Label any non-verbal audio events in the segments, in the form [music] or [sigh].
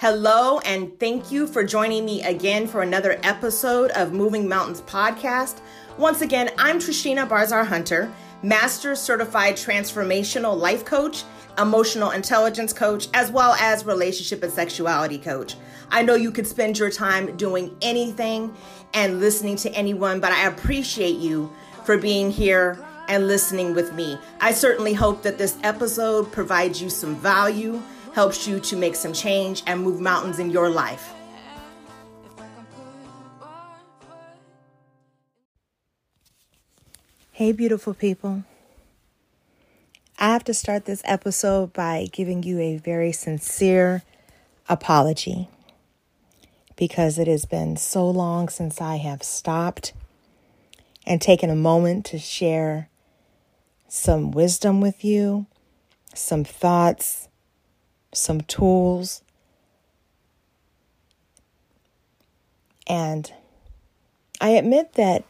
Hello, and thank you for joining me again for another episode of Moving Mountains podcast. Once again, I'm Trishina Barzar Hunter, Master Certified Transformational Life Coach, Emotional Intelligence Coach, as well as Relationship and Sexuality Coach. I know you could spend your time doing anything and listening to anyone, but I appreciate you for being here and listening with me. I certainly hope that this episode provides you some value helps you to make some change and move mountains in your life. Hey, beautiful people. I have to start this episode by giving you a very sincere apology because it has been so long since I have stopped and taken a moment to share some wisdom with you, some thoughts, some tools. And I admit that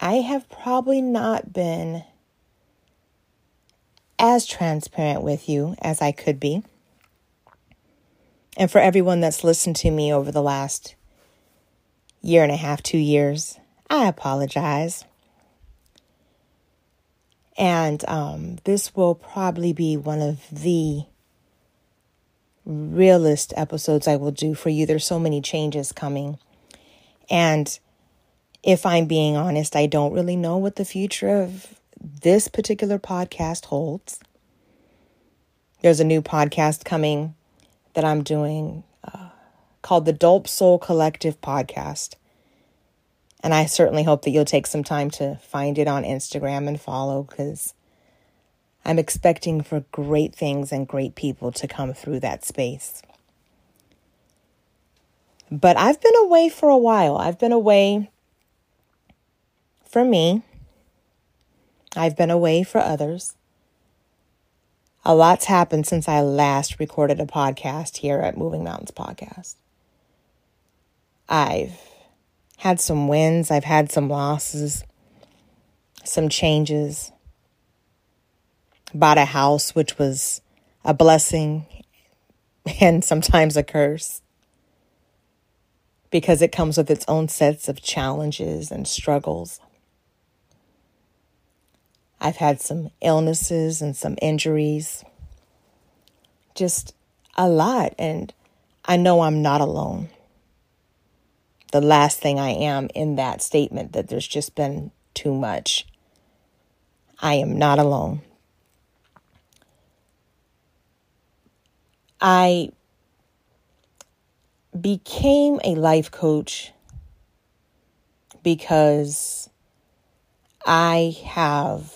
I have probably not been as transparent with you as I could be. And for everyone that's listened to me over the last year and a half, two years, I apologize. And um, this will probably be one of the realist episodes I will do for you. There's so many changes coming. And if I'm being honest, I don't really know what the future of this particular podcast holds. There's a new podcast coming that I'm doing uh, called the Dope Soul Collective Podcast. And I certainly hope that you'll take some time to find it on Instagram and follow because I'm expecting for great things and great people to come through that space. But I've been away for a while. I've been away for me. I've been away for others. A lot's happened since I last recorded a podcast here at Moving Mountains Podcast. I've had some wins, I've had some losses, some changes bought a house, which was a blessing and [laughs] sometimes a curse because it comes with its own sets of challenges and struggles. I've had some illnesses and some injuries, just a lot. And I know I'm not alone. The last thing I am in that statement that there's just been too much. I am not alone. I became a life coach because I have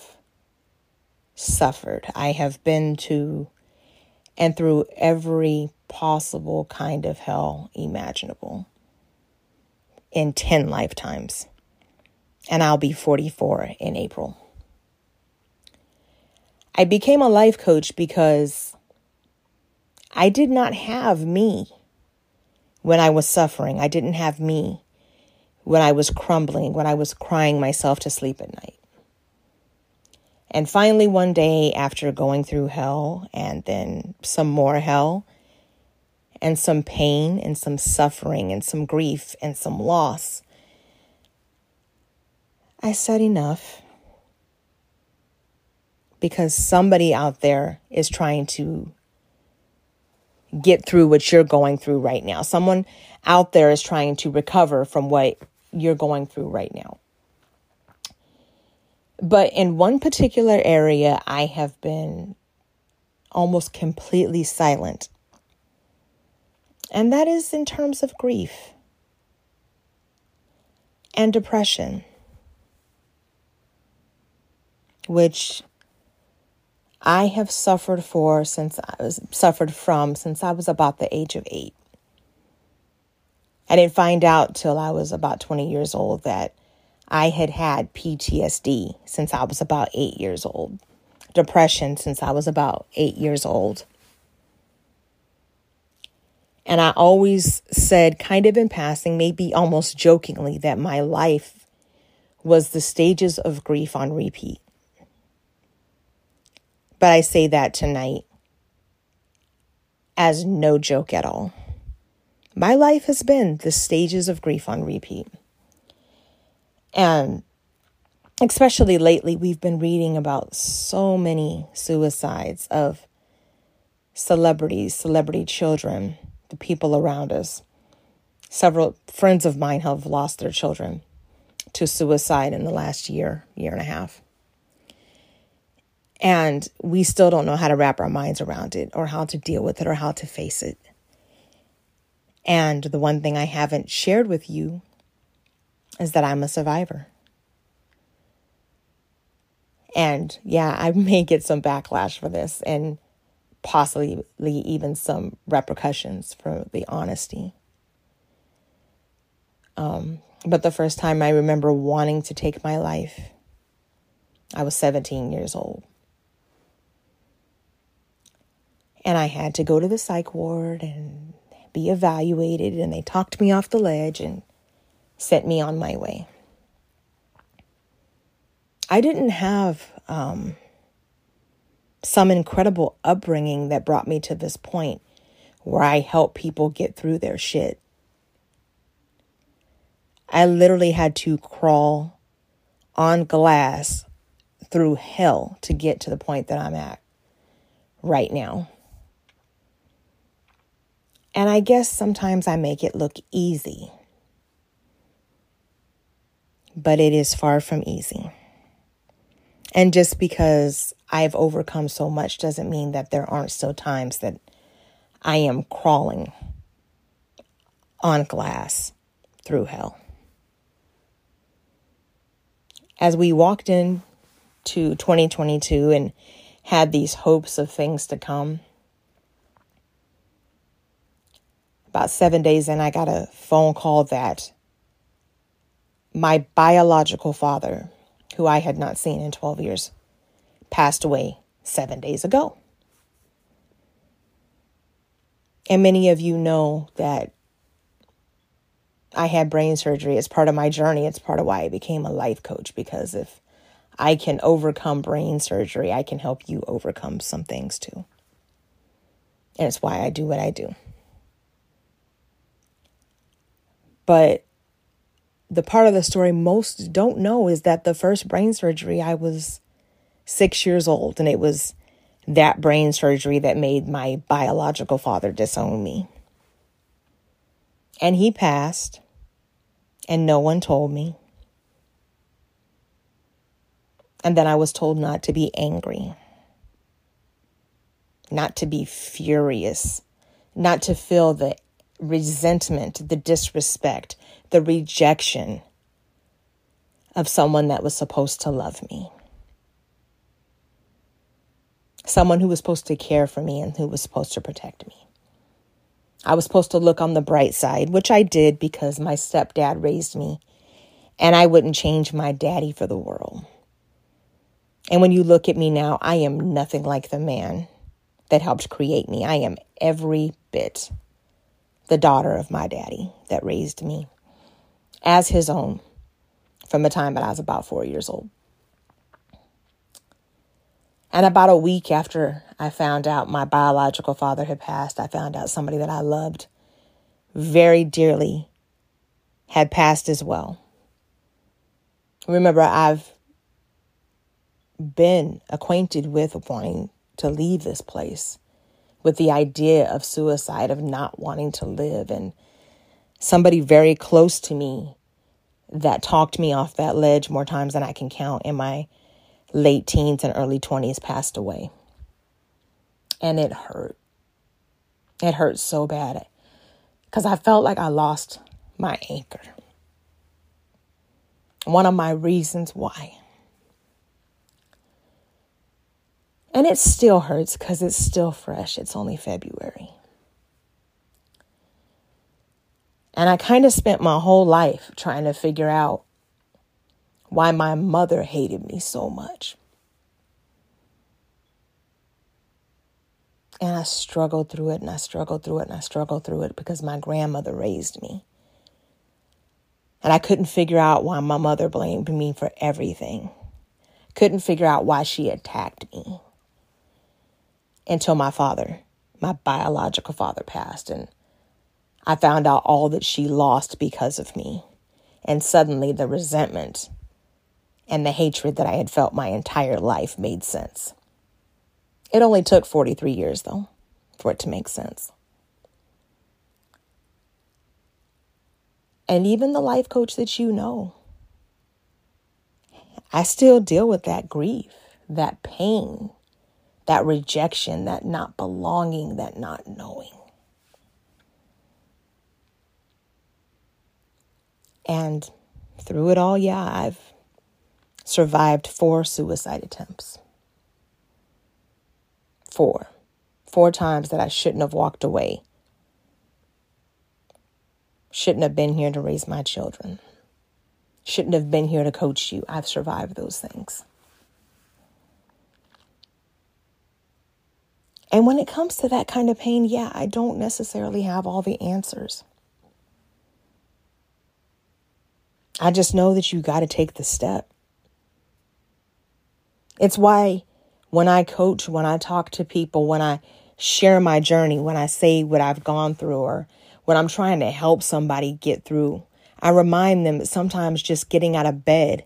suffered. I have been to and through every possible kind of hell imaginable in 10 lifetimes. And I'll be 44 in April. I became a life coach because I did not have me when I was suffering. I didn't have me when I was crumbling, when I was crying myself to sleep at night. And finally, one day, after going through hell and then some more hell, and some pain and some suffering and some grief and some loss, I said enough because somebody out there is trying to get through what you're going through right now. Someone out there is trying to recover from what you're going through right now. But in one particular area, I have been almost completely silent. And that is in terms of grief and depression, which I have suffered for since I was suffered from since I was about the age of eight. I didn't find out till I was about 20 years old that I had had PTSD since I was about eight years old, depression since I was about eight years old. And I always said, kind of in passing, maybe almost jokingly, that my life was the stages of grief on repeat. But I say that tonight. as no joke at all. My life has been the stages of grief on repeat. And especially lately, we've been reading about so many suicides of celebrities, celebrity children, the people around us. Several friends of mine have lost their children to suicide in the last year, year and a half. And we still don't know how to wrap our minds around it or how to deal with it or how to face it. And the one thing I haven't shared with you is that I'm a survivor. And yeah, I [laughs] may get some backlash for this and possibly even some repercussions for the honesty. Um, but the first time I remember wanting to take my life, I was 17 years old. And I had to go to the psych ward and be evaluated, and they talked me off the ledge and sent me on my way. I didn't have um, some incredible upbringing that brought me to this point where I help people get through their shit. I literally had to crawl on glass through hell to get to the point that I'm at right now. And I guess sometimes I make it look easy, but it is far from easy. And just because I've overcome so much doesn't mean that there aren't still times that I am crawling on glass through hell. As we walked in to 2022 and had these hopes of things to come, about seven days in, I got a phone call that my biological father, who I had not seen in 12 years, passed away seven days ago. And many of you know that I had brain surgery. It's part of my journey. It's part of why I became a life coach because if I can overcome brain surgery, I can help you overcome some things too. And it's why I do what I do. But the part of the story most don't know is that the first brain surgery, I was six years old, and it was that brain surgery that made my biological father disown me. And he passed, and no one told me. And then I was told not to be angry, not to be furious, not to feel the resentment, the disrespect, the rejection of someone that was supposed to love me someone who was supposed to care for me and who was supposed to protect me. I was supposed to look on the bright side, which I did because my stepdad raised me, and I wouldn't change my daddy for the world. And when you look at me now, I am nothing like the man that helped create me. I am every bit the daughter of my daddy that raised me as his own from the time that I was about four years old. And about a week after I found out my biological father had passed, I found out somebody that I loved very dearly had passed as well. Remember, I've been acquainted with wanting to leave this place, with the idea of suicide, of not wanting to live. And somebody very close to me that talked me off that ledge more times than I can count in my late teens and early 20s passed away. And it hurt. It hurt so bad because I felt like I lost my anchor. One of my reasons why. And it still hurts because it's still fresh. It's only February. And I kind of spent my whole life trying to figure out why my mother hated me so much. And I struggled through it and I struggled through it and I struggled through it because my grandmother raised me. And I couldn't figure out why my mother blamed me for everything. Couldn't figure out why she attacked me until my father my biological father passed, and I found out all that she lost because of me. And suddenly the resentment and the hatred that I had felt my entire life made sense. It only took 43 years, though, for it to make sense. And even the life coach that you know, I still deal with that grief, that pain, that rejection, that not belonging, that not knowing. And through it all, yeah, I've survived four suicide attempts. Four. Four times that I shouldn't have walked away. Shouldn't have been here to raise my children. Shouldn't have been here to coach you. I've survived those things. And when it comes to that kind of pain, yeah, I don't necessarily have all the answers. I just know that you got to take the step. It's why when I coach, when I talk to people, when I share my journey, when I say what I've gone through, or when I'm trying to help somebody get through, I remind them that sometimes just getting out of bed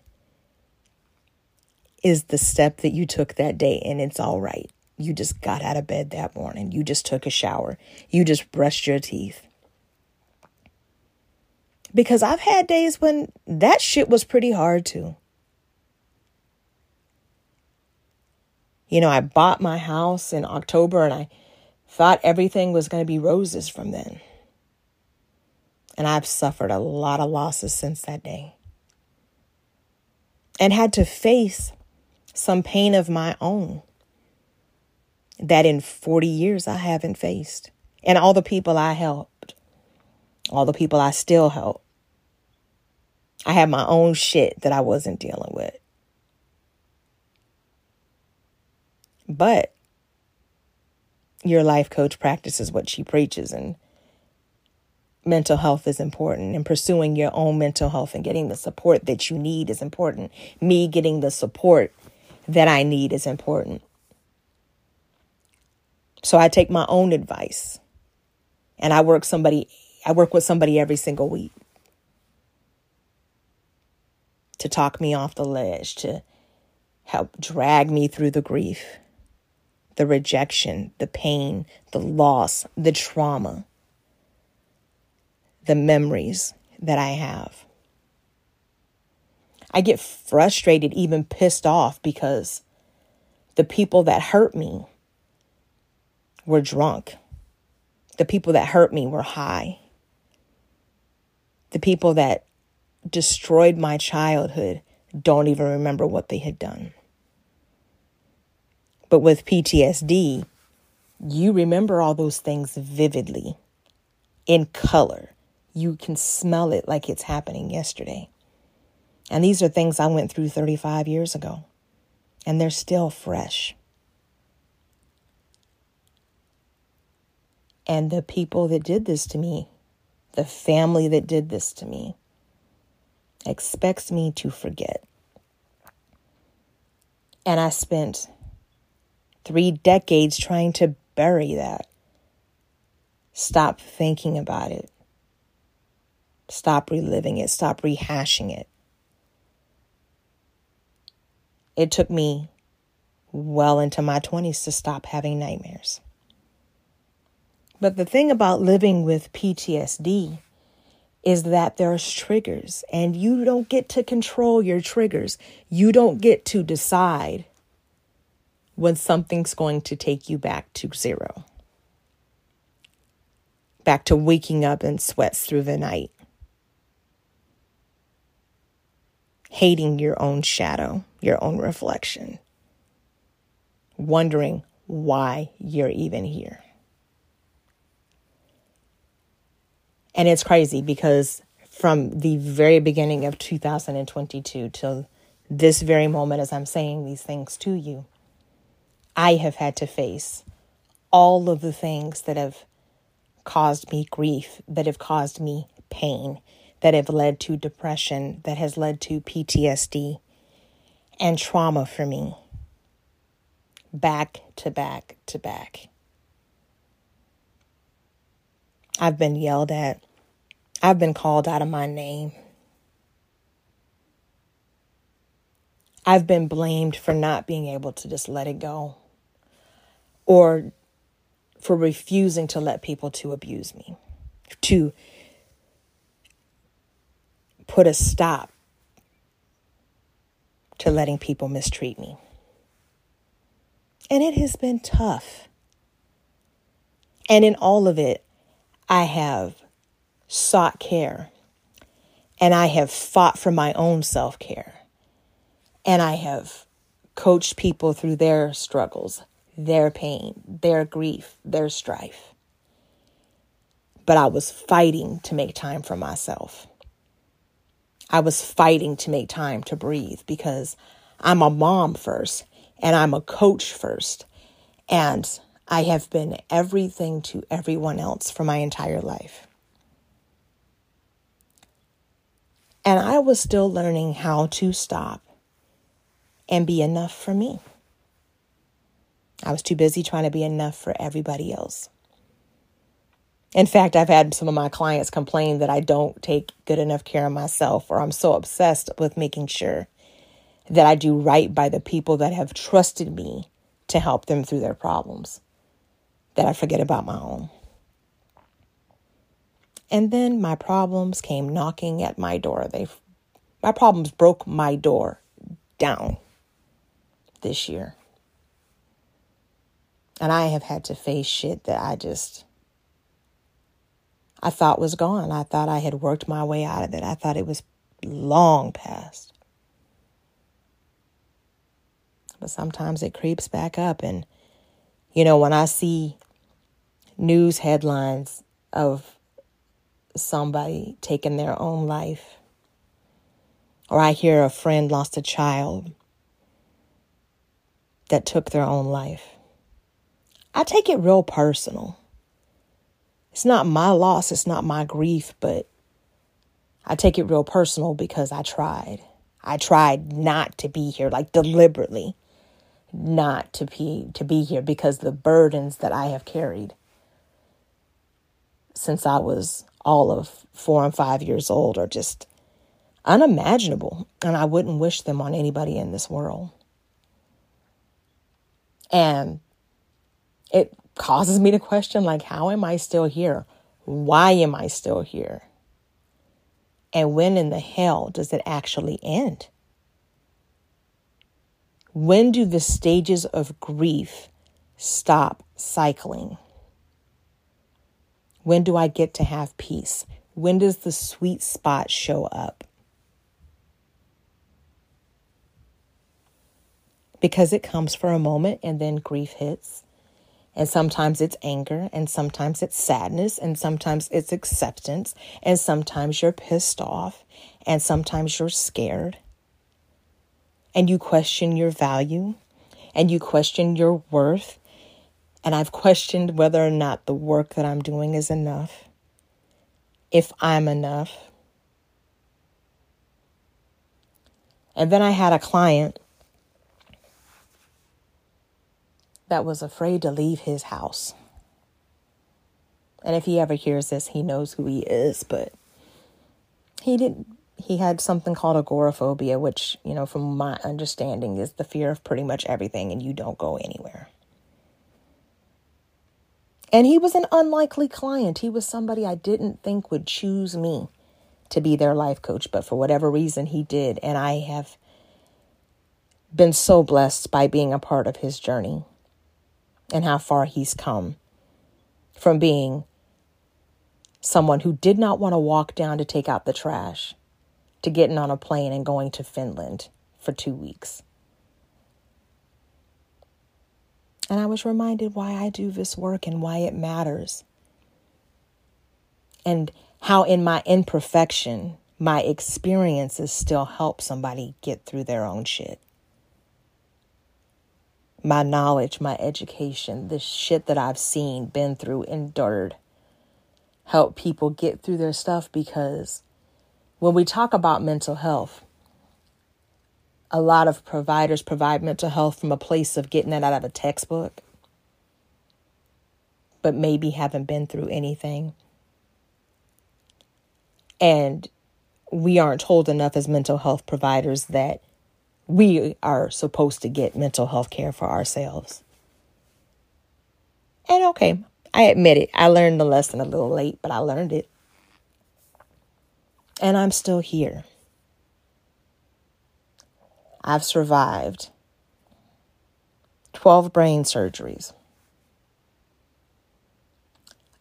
is the step that you took that day, and it's all right. You just got out of bed that morning. You just took a shower. You just brushed your teeth. Because I've had days when that shit was pretty hard too. You know, I bought my house in October and I thought everything was going to be roses from then. And I've suffered a lot of losses since that day. And had to face some pain of my own that in 40 years I haven't faced. And all the people I helped, all the people I still help. I had my own shit that I wasn't dealing with. But your life coach practices what she preaches, and mental health is important. And pursuing your own mental health and getting the support that you need is important. Me getting the support that I need is important. So I take my own advice and I work somebody I work with somebody every single week to talk me off the ledge, to help drag me through the grief, the rejection, the pain, the loss, the trauma, the memories that I have. I get frustrated, even pissed off because the people that hurt me were drunk. The people that hurt me were high. The people that destroyed my childhood don't even remember what they had done. But with PTSD, you remember all those things vividly, in color. You can smell it like it's happening yesterday. And these are things I went through 35 years ago, and they're still fresh. And the people that did this to me, the family that did this to me, expects me to forget. And I spent three decades trying to bury that. Stop thinking about it. Stop reliving it. Stop rehashing it. It took me well into my 20s to stop having nightmares. But the thing about living with PTSD is that there's triggers and you don't get to control your triggers. You don't get to decide when something's going to take you back to zero. Back to waking up in sweats through the night. Hating your own shadow, your own reflection. Wondering why you're even here. And it's crazy because from the very beginning of 2022 till this very moment, as I'm saying these things to you, I have had to face all of the things that have caused me grief, that have caused me pain, that have led to depression, that has led to PTSD and trauma for me. Back to back to back. I've been yelled at. I've been called out of my name. I've been blamed for not being able to just let it go or for refusing to let people to abuse me, to put a stop to letting people mistreat me. And it has been tough. And in all of it, I have sought care and I have fought for my own self care. And I have coached people through their struggles, their pain, their grief, their strife. But I was fighting to make time for myself. I was fighting to make time to breathe because I'm a mom first and I'm a coach first. And I have been everything to everyone else for my entire life. And I was still learning how to stop and be enough for me. I was too busy trying to be enough for everybody else. In fact, I've had some of my clients complain that I don't take good enough care of myself, or I'm so obsessed with making sure that I do right by the people that have trusted me to help them through their problems that I forget about my own. And then my problems came knocking at my door. They my problems broke my door down this year. And I have had to face shit that I just I thought was gone. I thought I had worked my way out of it. I thought it was long past. But sometimes it creeps back up. And, you know, when I see news headlines of somebody taking their own life, or I hear a friend lost a child that took their own life, I take it real personal. It's not my loss, it's not my grief, but I take it real personal because I tried. I tried not to be here, like deliberately not to be to be here because the burdens that I have carried since I was all of 4 and 5 years old are just unimaginable and I wouldn't wish them on anybody in this world. And it causes me to question like how am I still here? Why am I still here? And when in the hell does it actually end? When do the stages of grief stop cycling? When do I get to have peace? When does the sweet spot show up? Because it comes for a moment and then grief hits and sometimes it's anger, and sometimes it's sadness, and sometimes it's acceptance, and sometimes you're pissed off, and sometimes you're scared. And you question your value, and you question your worth. And I've questioned whether or not the work that I'm doing is enough, if I'm enough. And then I had a client that was afraid to leave his house. And if he ever hears this, he knows who he is, but he didn't he had something called agoraphobia, which, you know, from my understanding is the fear of pretty much everything and you don't go anywhere. And he was an unlikely client. He was somebody I didn't think would choose me to be their life coach, but for whatever reason he did. And I have been so blessed by being a part of his journey and how far he's come from being someone who did not want to walk down to take out the trash to getting on a plane and going to Finland for two weeks. And I was reminded why I do this work and why it matters. And how, in my imperfection, my experiences still help somebody get through their own shit my knowledge, my education, the shit that I've seen, been through, endured, help people get through their stuff because when we talk about mental health, a lot of providers provide mental health from a place of getting it out of a textbook, but maybe haven't been through anything And we aren't told enough as mental health providers that we are supposed to get mental health care for ourselves. And okay, I admit it. I learned the lesson a little late, but I learned it. And I'm still here. I've survived 12 brain surgeries.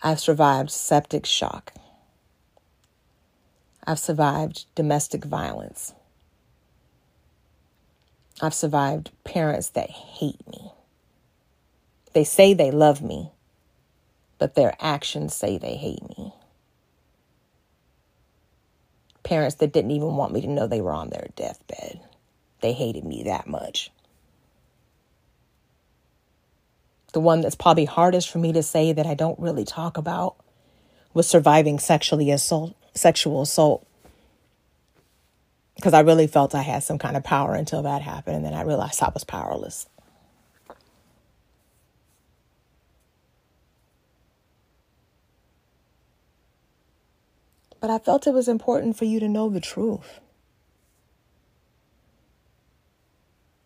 I've survived septic shock. I've survived domestic violence. I've survived parents that hate me. They say they love me, but their actions say they hate me. Parents that didn't even want me to know they were on their deathbed. They hated me that much. The one that's probably hardest for me to say that I don't really talk about was surviving sexually assault, sexual assault. Because I really felt I had some kind of power until that happened, and then I realized I was powerless. But I felt it was important for you to know the truth.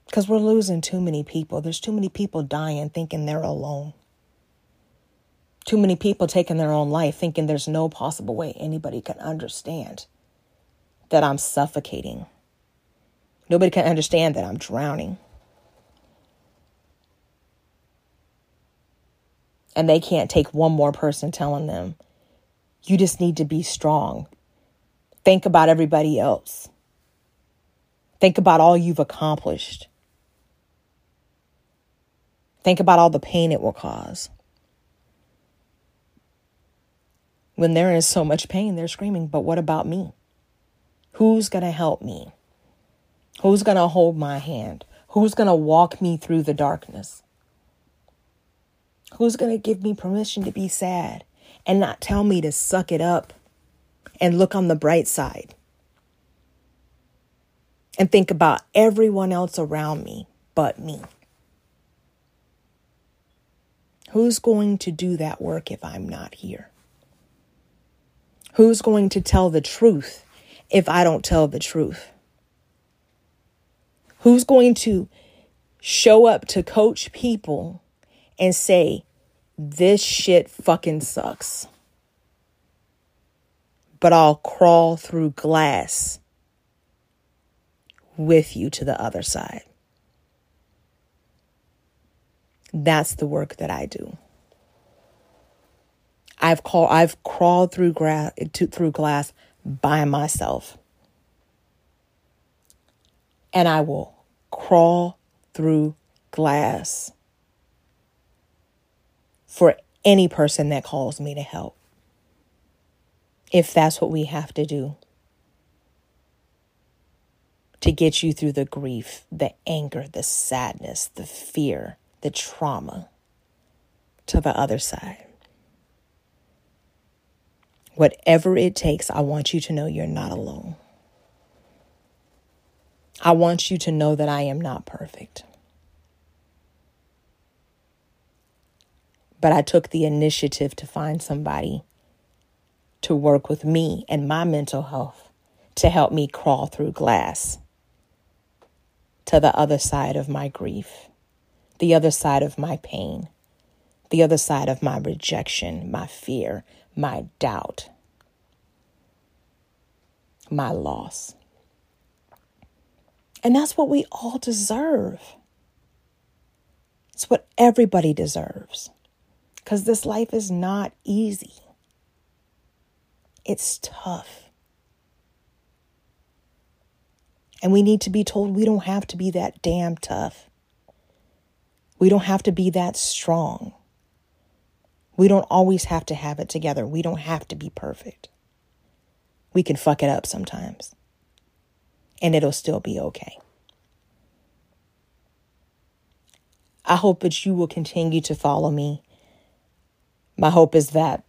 Because we're losing too many people. There's too many people dying thinking they're alone. Too many people taking their own life thinking there's no possible way anybody can understand that I'm suffocating. Nobody can understand that I'm drowning. And they can't take one more person telling them, you just need to be strong. Think about everybody else. Think about all you've accomplished. Think about all the pain it will cause. When there is so much pain, they're screaming, but what about me? Who's going to help me? Who's going to hold my hand? Who's going to walk me through the darkness? Who's going to give me permission to be sad and not tell me to suck it up and look on the bright side? And think about everyone else around me but me. Who's going to do that work if I'm not here? Who's going to tell the truth if I don't tell the truth? Who's going to show up to coach people and say, this shit fucking sucks? But I'll crawl through glass with you to the other side. That's the work that I do. I've called I've crawled through through glass by myself. And I will crawl through glass for any person that calls me to help. If that's what we have to do to get you through the grief, the anger, the sadness, the fear the trauma to the other side. Whatever it takes, I want you to know you're not alone. I want you to know that I am not perfect. But I took the initiative to find somebody to work with me and my mental health to help me crawl through glass to the other side of my grief the other side of my pain, the other side of my rejection, my fear, my doubt, my loss. And that's what we all deserve. It's what everybody deserves. Because this life is not easy, it's tough. And we need to be told we don't have to be that damn tough. We don't have to be that strong. We don't always have to have it together. We don't have to be perfect. We can fuck it up sometimes, and it'll still be okay. I hope that you will continue to follow me. My hope is that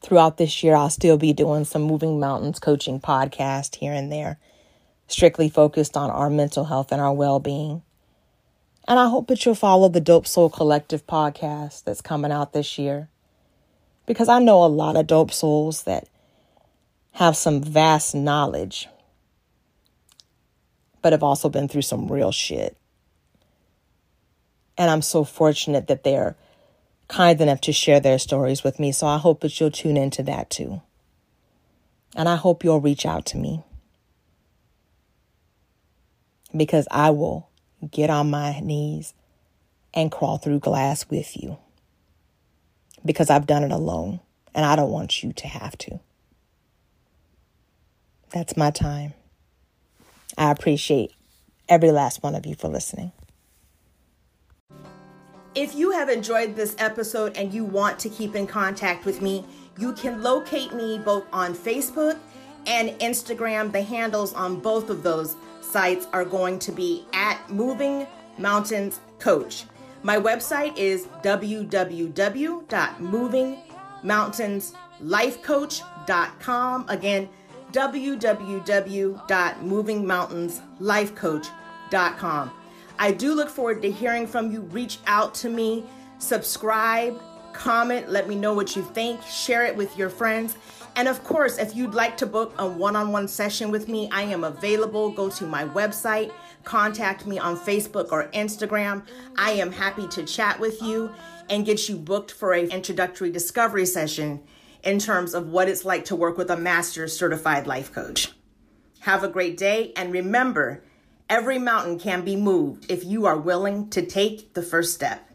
throughout this year, I'll still be doing some Moving Mountains coaching podcast here and there, strictly focused on our mental health and our well being. And I hope that you'll follow the Dope Soul Collective podcast that's coming out this year. Because I know a lot of dope souls that have some vast knowledge, but have also been through some real shit. And I'm so fortunate that they're kind enough to share their stories with me. So I hope that you'll tune into that too. And I hope you'll reach out to me because I will get on my knees and crawl through glass with you because I've done it alone and I don't want you to have to. That's my time. I appreciate every last one of you for listening. If you have enjoyed this episode and you want to keep in contact with me, you can locate me both on Facebook and Instagram. The handles on both of those sites are going to be at Moving Mountains Coach. My website is www.movingmountainslifecoach.com. Again, www.movingmountainslifecoach.com. I do look forward to hearing from you. Reach out to me, subscribe, comment, let me know what you think, share it with your friends. And of course, if you'd like to book a one on one session with me, I am available. Go to my website, contact me on Facebook or Instagram. I am happy to chat with you and get you booked for a introductory discovery session in terms of what it's like to work with a master certified life coach. Have a great day and remember, every mountain can be moved if you are willing to take the first step.